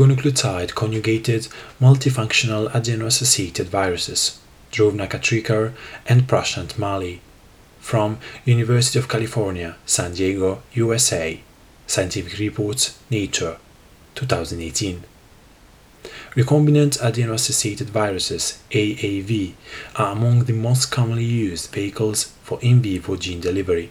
oligonucleotide conjugated multifunctional adeno-associated viruses, Drobna Katrikar and Prashant Mali, from University of California, San Diego, USA. Scientific Reports, Nature, 2018. Recombinant adeno-associated viruses AAV are among the most commonly used vehicles for in vivo gene delivery.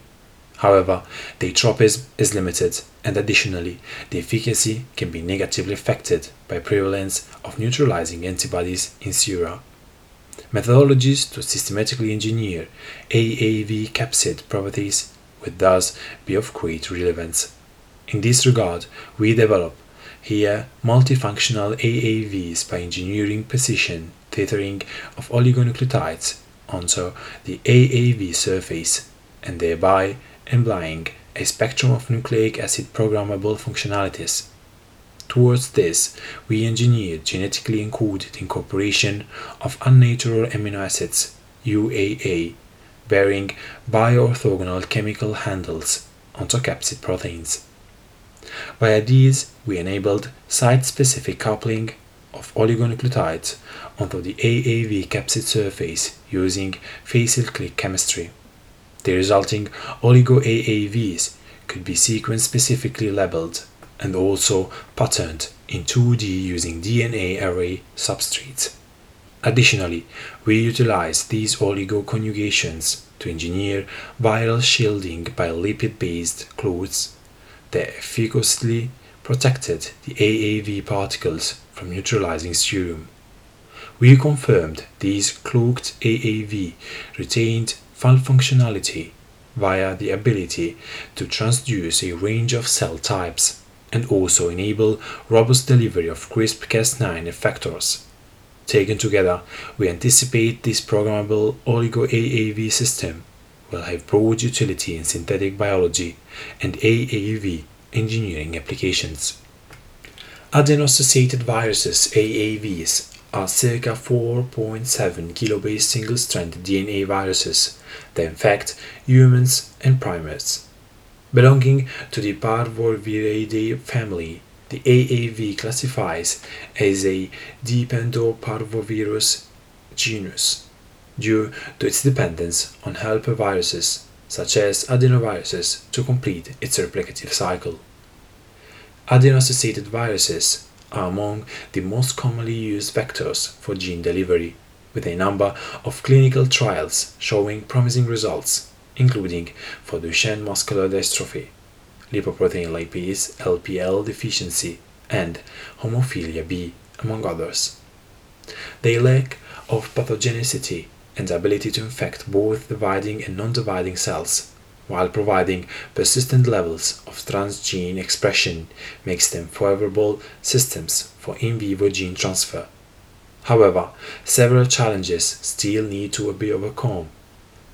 However, their tropism is limited and additionally, the efficacy can be negatively affected by prevalence of neutralizing antibodies in sera. Methodologies to systematically engineer AAV capsid properties would thus be of great relevance. In this regard, we develop here multifunctional AAVs by engineering precision tethering of oligonucleotides onto the AAV surface and thereby implying a spectrum of nucleic acid programmable functionalities. Towards this, we engineered genetically encoded incorporation of unnatural amino acids, UAA, bearing bioorthogonal chemical handles onto capsid proteins. Via these, we enabled site-specific coupling of oligonucleotides onto the AAV capsid surface using facile click chemistry. The resulting oligo-AAVs could be sequence specifically labeled and also patterned in 2D using DNA array substrates. Additionally, we utilize these oligo-conjugations to engineer viral shielding by lipid-based cloths that efficaciously protected the AAV particles from neutralizing serum. We confirmed these cloaked AAV retained full functionality via the ability to transduce a range of cell types and also enable robust delivery of CRISPR-Cas9 effectors. Taken together, we anticipate this programmable oligo-AAV system will have broad utility in synthetic biology and AAV engineering applications. Adeno-associated viruses AAVs are circa 4.7 kilobase single-strand DNA viruses that infect humans and primates. Belonging to the Parvoviridae family, the AAV classifies as a Dependoparvovirus genus due to its dependence on helper viruses such as adenoviruses to complete its replicative cycle. Adeno-associated viruses are among the most commonly used vectors for gene delivery, with a number of clinical trials showing promising results, including for Duchenne muscular dystrophy, lipoprotein lipase LPL deficiency, and hemophilia B, among others. Their lack of pathogenicity and ability to infect both dividing and non-dividing cells while providing persistent levels of transgene expression makes them favorable systems for in vivo gene transfer. However, several challenges still need to be overcome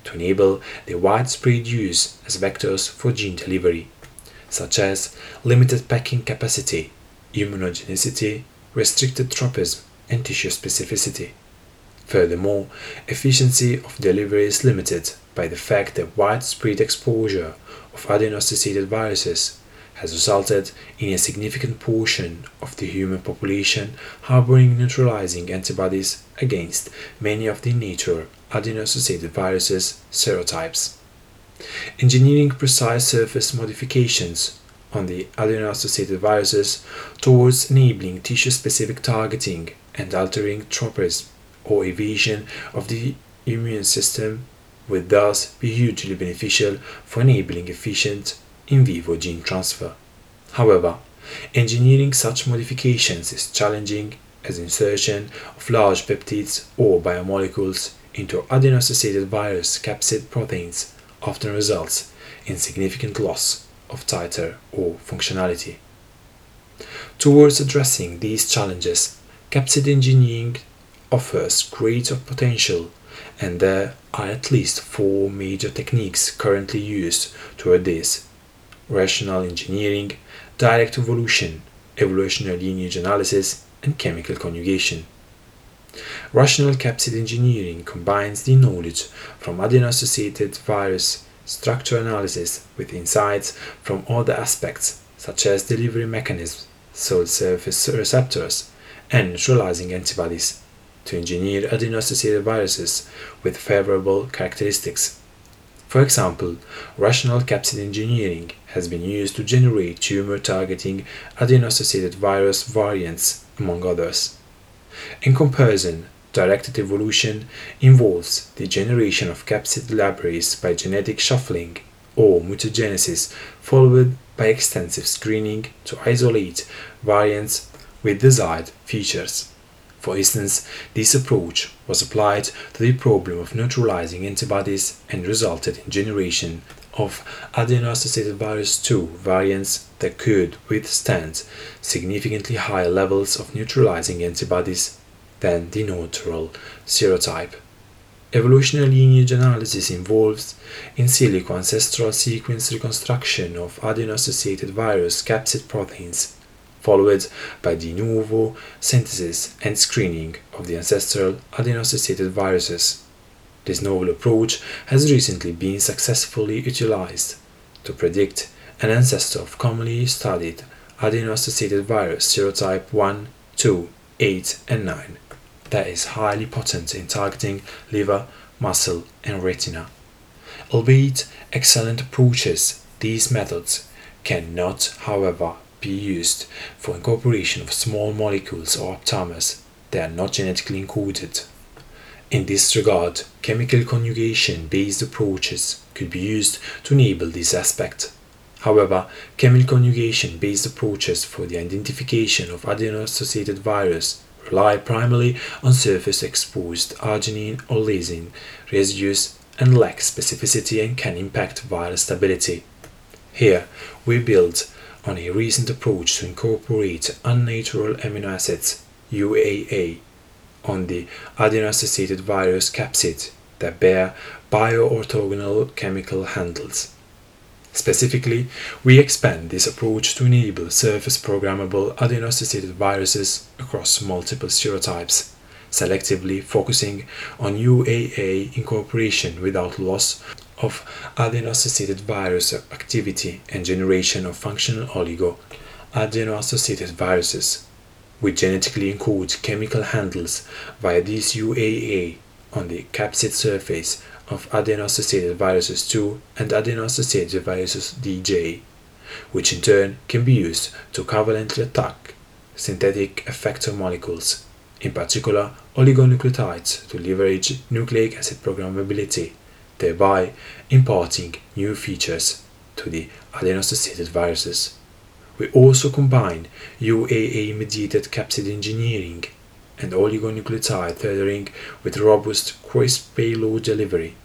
to enable their widespread use as vectors for gene delivery, such as limited packing capacity, immunogenicity, restricted tropism, and tissue specificity. Furthermore, efficiency of delivery is limited by the fact that widespread exposure of adeno-associated viruses has resulted in a significant portion of the human population harboring neutralizing antibodies against many of the natural adeno-associated viruses serotypes. Engineering precise surface modifications on the adeno-associated viruses towards enabling tissue-specific targeting and altering tropism or evasion of the immune system would thus be hugely beneficial for enabling efficient in vivo gene transfer. However, engineering such modifications is challenging as insertion of large peptides or biomolecules into adeno-associated virus capsid proteins often results in significant loss of titer or functionality. Towards addressing these challenges, capsid engineering offers greater potential and there are at least four major techniques currently used toward this rational engineering, direct evolution, evolutionary lineage analysis, and chemical conjugation. Rational capsid engineering combines the knowledge from adeno associated virus structure analysis with insights from other aspects such as delivery mechanisms, cell surface receptors and neutralizing antibodies to engineer adeno-associated viruses with favorable characteristics. For example, rational capsid engineering has been used to generate tumor-targeting adeno-associated virus variants, among others. In comparison, directed evolution involves the generation of capsid libraries by genetic shuffling or mutagenesis, followed by extensive screening to isolate variants with desired features. For instance, this approach was applied to the problem of neutralizing antibodies and resulted in generation of adeno-associated virus 2 variants that could withstand significantly higher levels of neutralizing antibodies than the neutral serotype. Evolutionary lineage analysis involves in silico ancestral sequence reconstruction of adeno-associated virus capsid proteins, followed by de novo synthesis and screening of the ancestral adeno-associated viruses. This novel approach has recently been successfully utilized to predict an ancestor of commonly studied adeno-associated virus serotype 1, 2, 8, and 9 that is highly potent in targeting liver, muscle, and retina. Albeit excellent approaches, these methods cannot, however, be used for incorporation of small molecules or aptamers that are not genetically encoded. In this regard, chemical conjugation based approaches could be used to enable this aspect. However, chemical conjugation based approaches for the identification of adeno associated virus rely primarily on surface exposed arginine or lysine residues and lack specificity and can impact viral stability. Here, we build on a recent approach to incorporate unnatural amino acids UAA on the adeno-associated virus capsid that bear bioorthogonal chemical handles. Specifically, we expand this approach to enable surface programmable adeno-associated viruses across multiple serotypes, selectively focusing on UAA incorporation without loss of adeno-associated virus activity and generation of functional oligo adeno-associated viruses. We genetically encode chemical handles via these UAA on the capsid surface of adeno-associated viruses 2 and adeno-associated viruses DJ, which in turn can be used to covalently attack synthetic effector molecules, in particular oligonucleotides, to leverage nucleic acid programmability, thereby imparting new features to the adeno-associated viruses. We also combine UAA-mediated capsid engineering and oligonucleotide tethering with robust crisp payload delivery,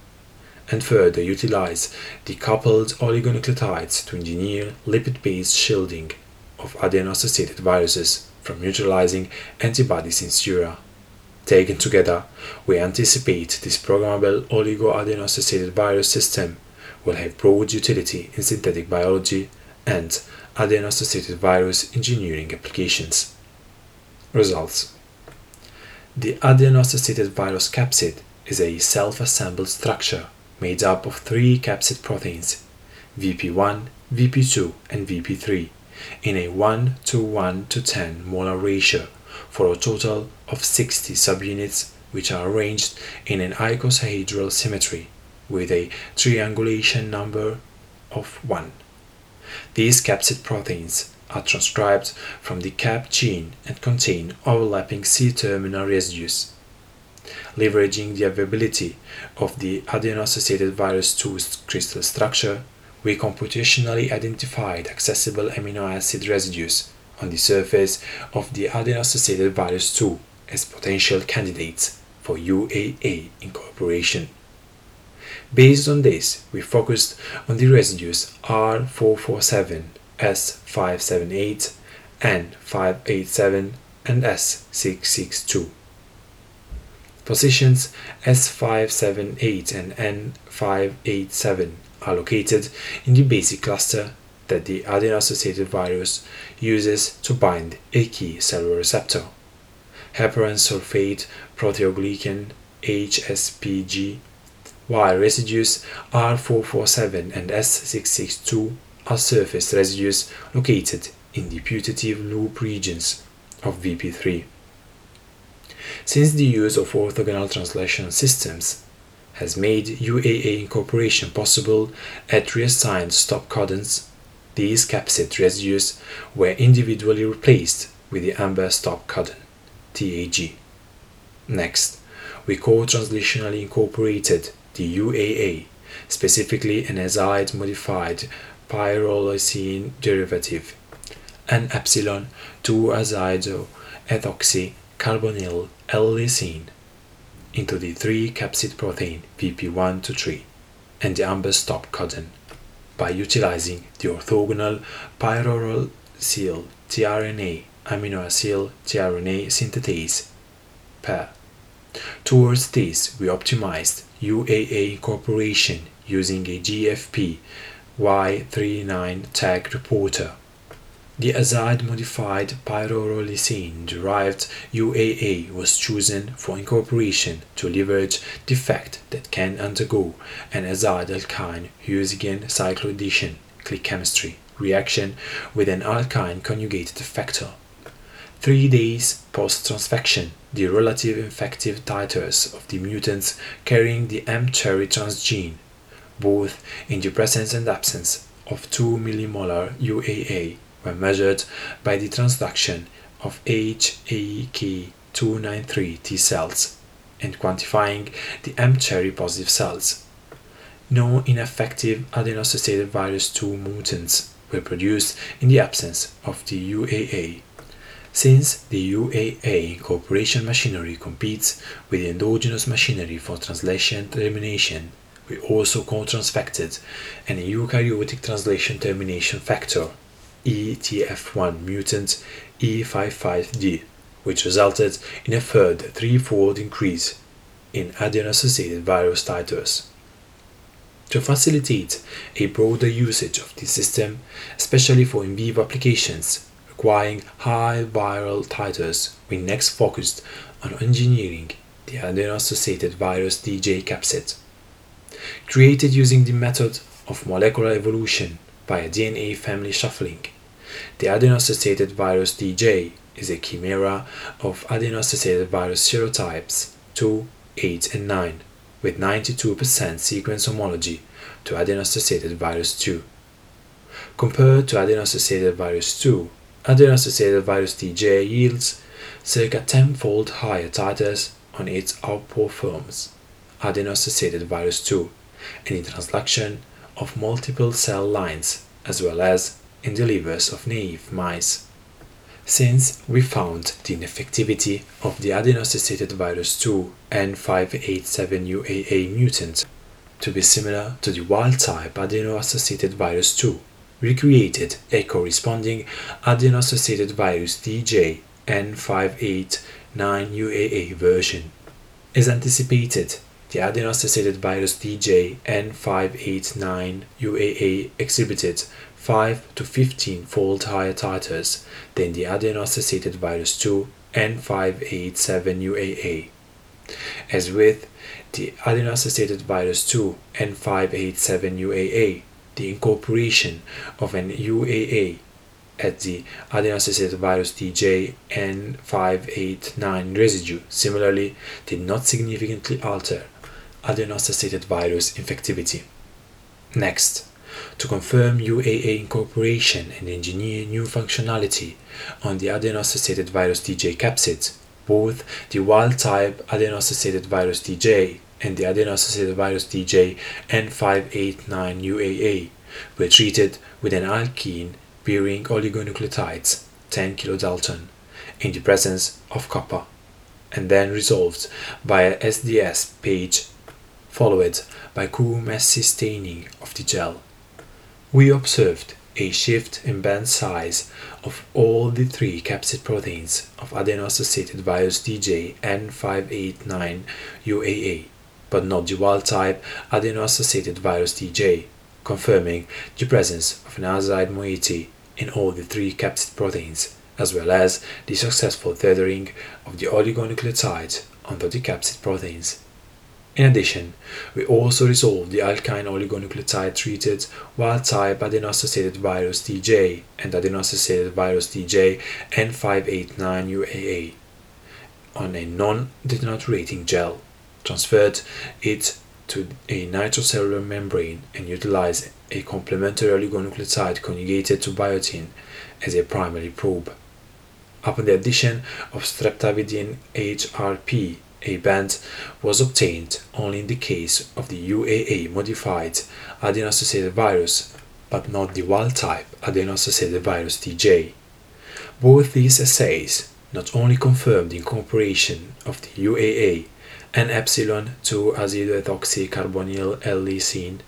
and further utilize decoupled oligonucleotides to engineer lipid-based shielding of adeno-associated viruses from neutralizing antibodies in sera. Taken together, we anticipate this programmable oligoadeno-associated virus system will have broad utility in synthetic biology and adeno-associated virus engineering applications. Results the adeno-associated virus capsid is a self-assembled structure made up of three capsid proteins, VP1, VP2, and VP3, in a 1 to 1 to 10 molar ratio for a total of 60 subunits which are arranged in an icosahedral symmetry with a triangulation number of 1. These capsid proteins are transcribed from the cap gene and contain overlapping C-terminal residues. Leveraging the availability of the adeno-associated virus 2 crystal structure, we computationally identified accessible amino acid residues on the surface of the adeno-associated virus 2 as potential candidates for UAA incorporation. Based on this, we focused on the residues R447 S578, N587, and S662. Positions S578 and N587 are located in the basic cluster that the adeno-associated virus uses to bind a key cellular receptor. Heparan sulfate proteoglycan HSPG, while residues R447 and S662 are surface residues located in the putative loop regions of VP3. Since the use of orthogonal translation systems has made UAA incorporation possible at reassigned stop codons, these capsid residues were individually replaced with the amber stop codon, TAG. Next, we co-translationally incorporated the UAA, specifically an azide modified pyrrolysine derivative, an epsilon 2-azido ethoxy carbonyl L-lysine into the 3-capsid protein VP1 to 3 and the amber stop codon by utilizing the orthogonal pyrrolysyl tRNA aminoacyl tRNA synthetase pair. Towards this, we optimized UAA incorporation using a GFP Y39 tag reporter the azide modified pyrrolysine derived UAA was chosen for incorporation to leverage the fact that can undergo an azide alkyne Huizinga cycloaddition click chemistry reaction with an alkyne conjugated effector. Three days post transfection, the relative infective titers of the mutants carrying the mTERI transgene, both in the presence and absence of 2 millimolar UAA were measured by the transduction of HAK293 T cells and quantifying the mTERI positive cells. No ineffective adeno-associated virus 2 mutants were produced in the absence of the UAA. Since the UAA incorporation machinery competes with the endogenous machinery for translation termination, we also co-transfected an eukaryotic translation termination factor ETF1 mutant E55D, which resulted in a further threefold increase in adeno-associated virus titers. To facilitate a broader usage of this system, especially for in vivo applications requiring high viral titers, we next focused on engineering the adeno-associated virus DJ capsid. Created using the method of molecular evolution via DNA family shuffling. The adeno-associated virus DJ is a chimera of adeno-associated virus serotypes 2, 8, and 9 with 92% sequence homology to adeno-associated virus 2. Compared to adeno-associated virus 2, adeno-associated virus DJ yields circa tenfold higher titers on its outpour forms, adeno-associated virus 2, and in transduction of multiple cell lines as well as in the livers of naive mice. Since we found the ineffectivity of the adeno-associated virus 2 N587UAA mutant to be similar to the wild-type adeno-associated virus 2, we created a corresponding adeno-associated virus DJ N589UAA version. As anticipated, the adeno-associated virus DJ N589UAA exhibited 5 to 15 fold higher titers than the adeno-associated virus 2 N587UAA. As with the adeno-associated virus 2 N587UAA, the incorporation of an UAA at the adeno-associated virus DJ N589 residue similarly did not significantly alter adeno-associated virus infectivity. Next, to confirm UAA incorporation and engineer new functionality on the adeno-associated virus DJ capsids, both the wild-type adeno-associated virus DJ and the adeno-associated virus DJ N589UAA were treated with an alkene bearing oligonucleotides 10 kilodalton in the presence of copper and then resolved by a SDS page followed by Q-Messi staining of the gel. We observed a shift in band size of all the three capsid proteins of adeno-associated virus DJ N589 UAA, but not the wild-type adeno-associated virus DJ, confirming the presence of an azide moiety in all the three capsid proteins, as well as the successful tethering of the oligonucleotide onto the capsid proteins. In addition, we also resolved the alkyne oligonucleotide treated wild type adeno-associated virus TJ and adeno-associated virus TJ N589UAA on a non-denaturating gel, transferred it to a nitrocellular membrane and utilized a complementary oligonucleotide conjugated to biotin as a primary probe. Upon the addition of streptavidin HRP a band was obtained only in the case of the UAA modified adeno-associated virus, but not the wild-type adeno-associated virus TJ. Both these assays not only confirmed the incorporation of the UAA and epsilon 2 azidoethoxycarbonyl L-lysine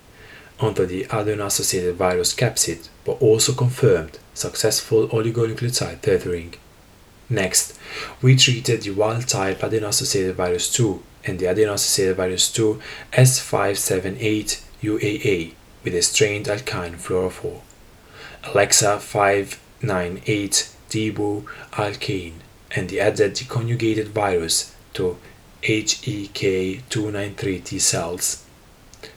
onto the adeno-associated virus capsid, but also confirmed successful oligonucleotide tethering. Next, we treated the wild-type adeno-associated virus 2 and the adeno-associated virus 2 S578 UAA with a strained alkyne fluorophore. Alexa 598 Debu alkane and the added deconjugated virus to HEK293 T cells.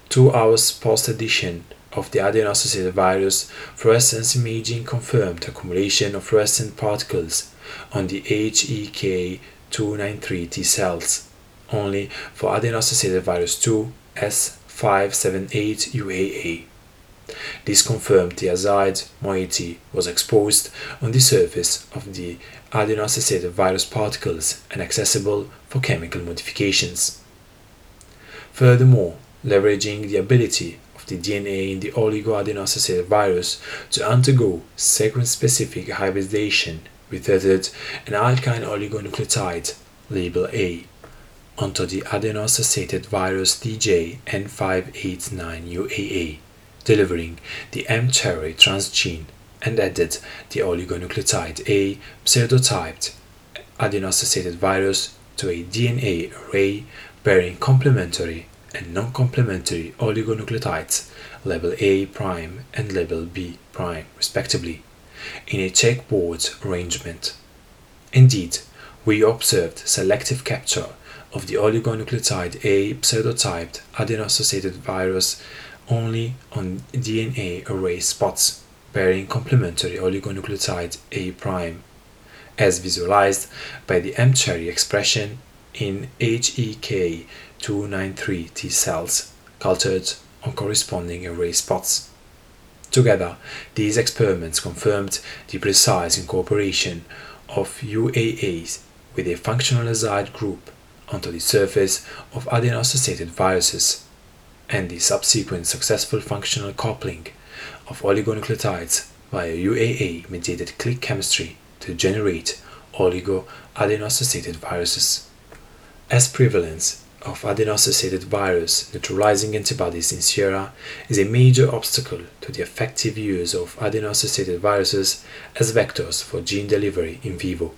Two hours post addition of the adeno-associated virus, fluorescence imaging confirmed accumulation of fluorescent particles on the HEK293 T cells, only for adeno-associated virus 2 S578 UAA. This confirmed the azide moiety was exposed on the surface of the adeno-associated virus particles and accessible for chemical modifications. Furthermore, leveraging the ability of the DNA in the oligoadeno-associated virus to undergo sequence-specific hybridization tethered an alkyne oligonucleotide, label A, onto the adeno-associated virus DJ N589UAA, delivering the M-cherry transgene and added the oligonucleotide A pseudotyped adeno-associated virus to a DNA array bearing complementary and non-complementary oligonucleotides label A prime and label B prime respectively in a checkboard arrangement. Indeed, we observed selective capture of the oligonucleotide A pseudotyped adeno-associated virus only on DNA array spots bearing complementary oligonucleotide A prime, as visualized by the M-cherry expression in HEK293 T cells cultured on corresponding array spots. Together, these experiments confirmed the precise incorporation of UAAs with a functional azide group onto the surface of adeno-associated viruses and the subsequent successful functional coupling of oligonucleotides via UAA mediated click chemistry to generate oligo-adeno-associated viruses. As prevalence of adeno-associated virus neutralizing antibodies in sera is a major obstacle to the effective use of adeno-associated viruses as vectors for gene delivery in vivo.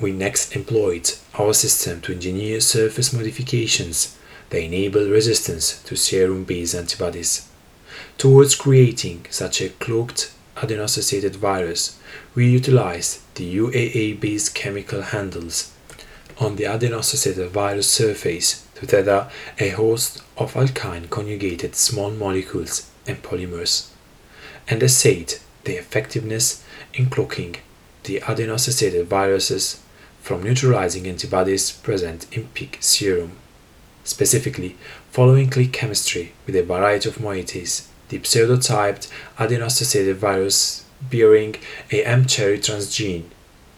We next employed our system to engineer surface modifications that enable resistance to serum-based antibodies. Towards creating such a cloaked adeno-associated virus, we utilized the UAA-based chemical handles on the adeno-associated virus surface to tether a host of alkyne conjugated small molecules and polymers, and assayed the effectiveness in cloaking the adeno-associated viruses from neutralizing antibodies present in pig serum. Specifically, following click chemistry with a variety of moieties, the pseudotyped adeno-associated virus bearing a M-cherry transgene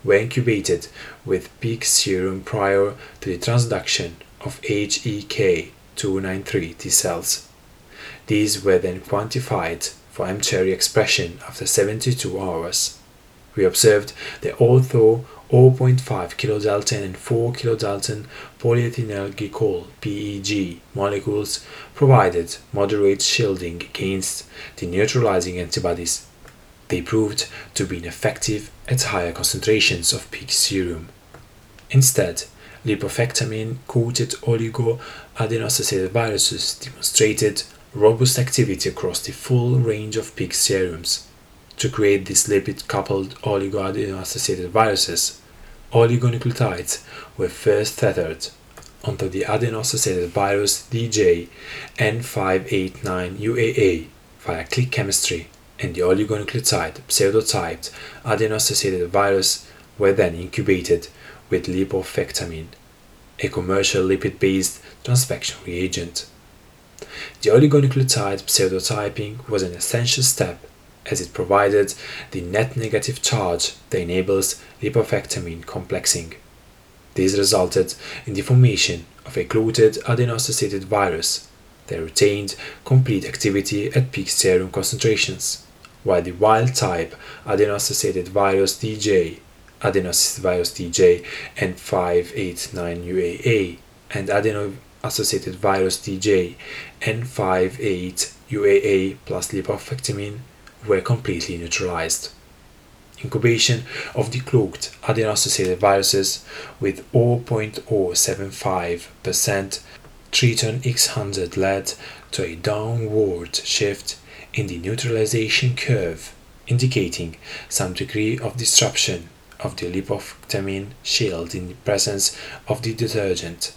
were incubated with pig serum prior to the transduction of HEK293 T cells. These were then quantified for M-cherry expression after 72 hours. We observed that although 0.5 kilodalton and 4 kilodalton polyethylene glycol PEG molecules provided moderate shielding against the neutralizing antibodies they proved to be ineffective at higher concentrations of pig serum. Instead, lipofectamine coated oligo-adeno-associated viruses demonstrated robust activity across the full range of pig serums. To create these lipid-coupled oligo-adeno-associated viruses, oligonucleotides were first tethered onto the adeno-associated virus DJ N589UAA via click chemistry and the oligonucleotide pseudotyped adeno-associated virus were then incubated with lipofectamine, a commercial lipid-based transfection reagent. The oligonucleotide pseudotyping was an essential step as it provided the net negative charge that enables lipofectamine complexing. This resulted in the formation of a clotted adeno-associated virus that retained complete activity at peak serum concentrations, while the wild-type adeno-associated virus DJ, adeno-associated virus DJ N589UAA, and adeno-associated virus DJ N58UAA plus lipofectamine were completely neutralized. Incubation of decloaked adeno-associated viruses with 0.075% Triton X100 led to a downward shift in the neutralization curve, indicating some degree of disruption of the lipofectamine shield in the presence of the detergent.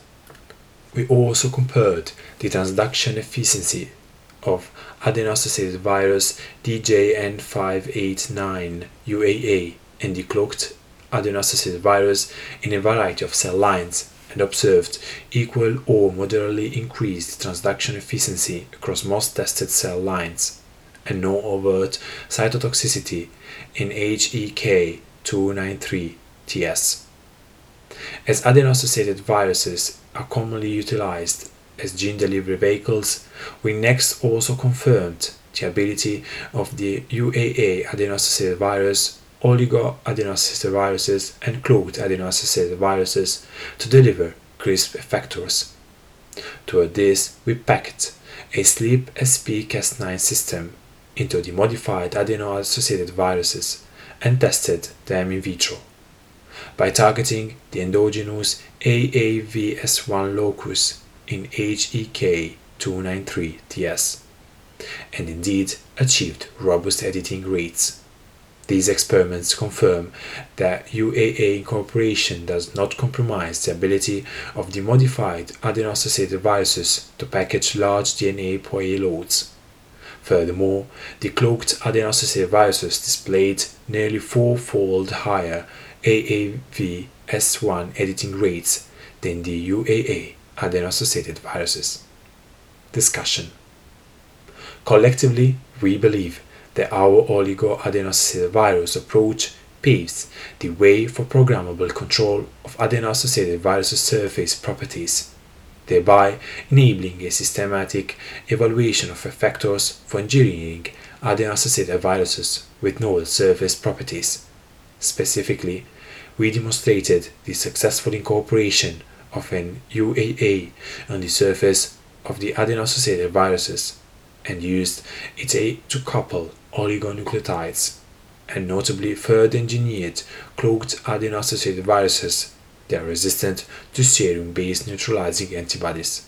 We also compared the transduction efficiency of adeno-associated virus DJN589 UAA and decloaked adeno-associated virus in a variety of cell lines and observed equal or moderately increased transduction efficiency across most tested cell lines and no overt cytotoxicity in HEK293-TS. As adeno-associated viruses are commonly utilized as gene delivery vehicles, we next also confirmed the ability of the UAA adeno-associated virus, oligoadeno-associated viruses, and cloaked adeno-associated viruses to deliver CRISP effectors. Toward this, we packed a SLEEP SP Cas9 system into the modified adeno-associated viruses and tested them in vitro by targeting the endogenous AAVS1 locus in HEK293-TS and indeed achieved robust editing rates. These experiments confirm that UAA incorporation does not compromise the ability of the modified adeno-associated viruses to package large DNA payloads. Furthermore, the cloaked adeno-associated viruses displayed nearly four-fold higher AAV-S1 editing rates than the UAA adeno-associated viruses. Discussion Collectively, we believe that our oligoadeno-associated virus approach paves the way for programmable control of adeno-associated virus surface properties, thereby enabling a systematic evaluation of effectors for engineering adeno-associated viruses with novel surface properties. Specifically, we demonstrated the successful incorporation of an UAA on the surface of the adeno-associated viruses and used it to couple oligonucleotides and notably further engineered cloaked adeno-associated viruses that are resistant to serum-based neutralizing antibodies.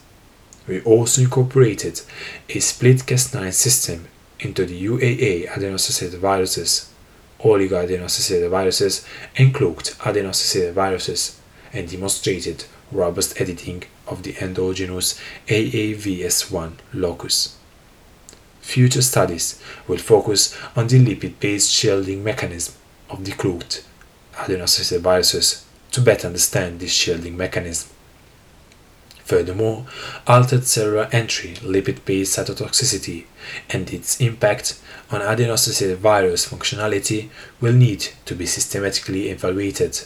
We also incorporated a split Cas9 system into the UAA adeno-associated viruses, oligoadeno-associated viruses, and cloaked adeno-associated viruses, and demonstrated robust editing of the endogenous AAVS1 locus. Future studies will focus on the lipid-based shielding mechanism of the cloaked adeno-associated viruses to better understand this shielding mechanism. Furthermore, altered cellular entry, lipid-based cytotoxicity, and its impact on adeno-associated virus functionality will need to be systematically evaluated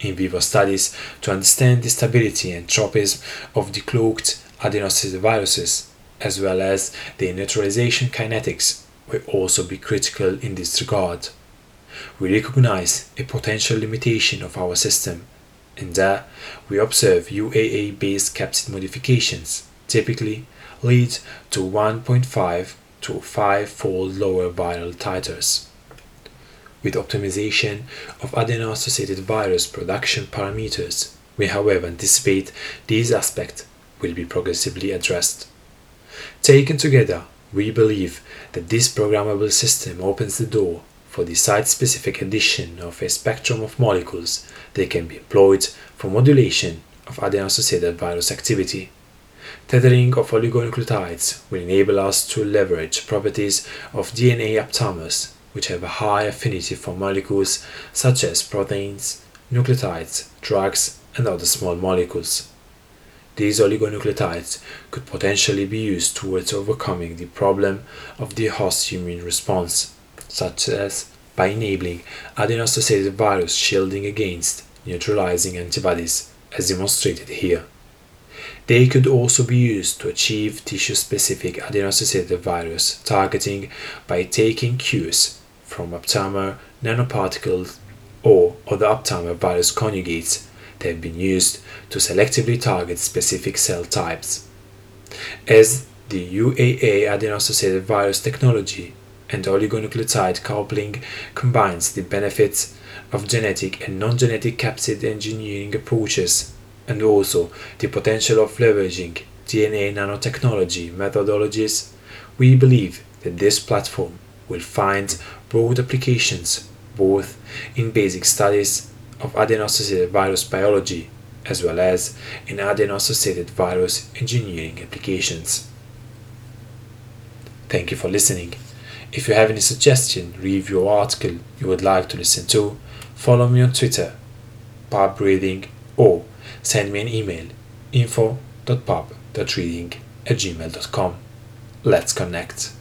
in vivo studies to understand the stability and tropism of the cloaked adeno-associated as well as their neutralization kinetics, will also be critical in this regard. We recognize a potential limitation of our system in that we observe UAA based capsid modifications typically lead to 1.5 to 5 fold lower viral titers with optimization of adeno-associated virus production parameters. We however anticipate these aspects will be progressively addressed. Taken together, we believe that this programmable system opens the door for the site-specific addition of a spectrum of molecules that can be employed for modulation of adeno-associated virus activity. Tethering of oligonucleotides will enable us to leverage properties of DNA aptamers, which have a high affinity for molecules such as proteins, nucleotides, drugs, and other small molecules. These oligonucleotides could potentially be used towards overcoming the problem of the host immune response, such as by enabling adeno-associated virus shielding against neutralizing antibodies, as demonstrated here. They could also be used to achieve tissue-specific adeno-associated virus targeting by taking cues from aptamer nanoparticles or other aptamer virus conjugates that have been used to selectively target specific cell types. As the UAA adeno-associated virus technology and oligonucleotide coupling combines the benefits of genetic and non-genetic capsid engineering approaches and also the potential of leveraging DNA nanotechnology methodologies, we believe that this platform will find broad applications both in basic studies of adeno-associated virus biology as well as in adeno-associated virus engineering applications. Thank you for listening. If you have any suggestion, review or article you would like to listen to, follow me on Twitter, pubreading, or send me an email info.pub.reading at gmail.com. Let's connect.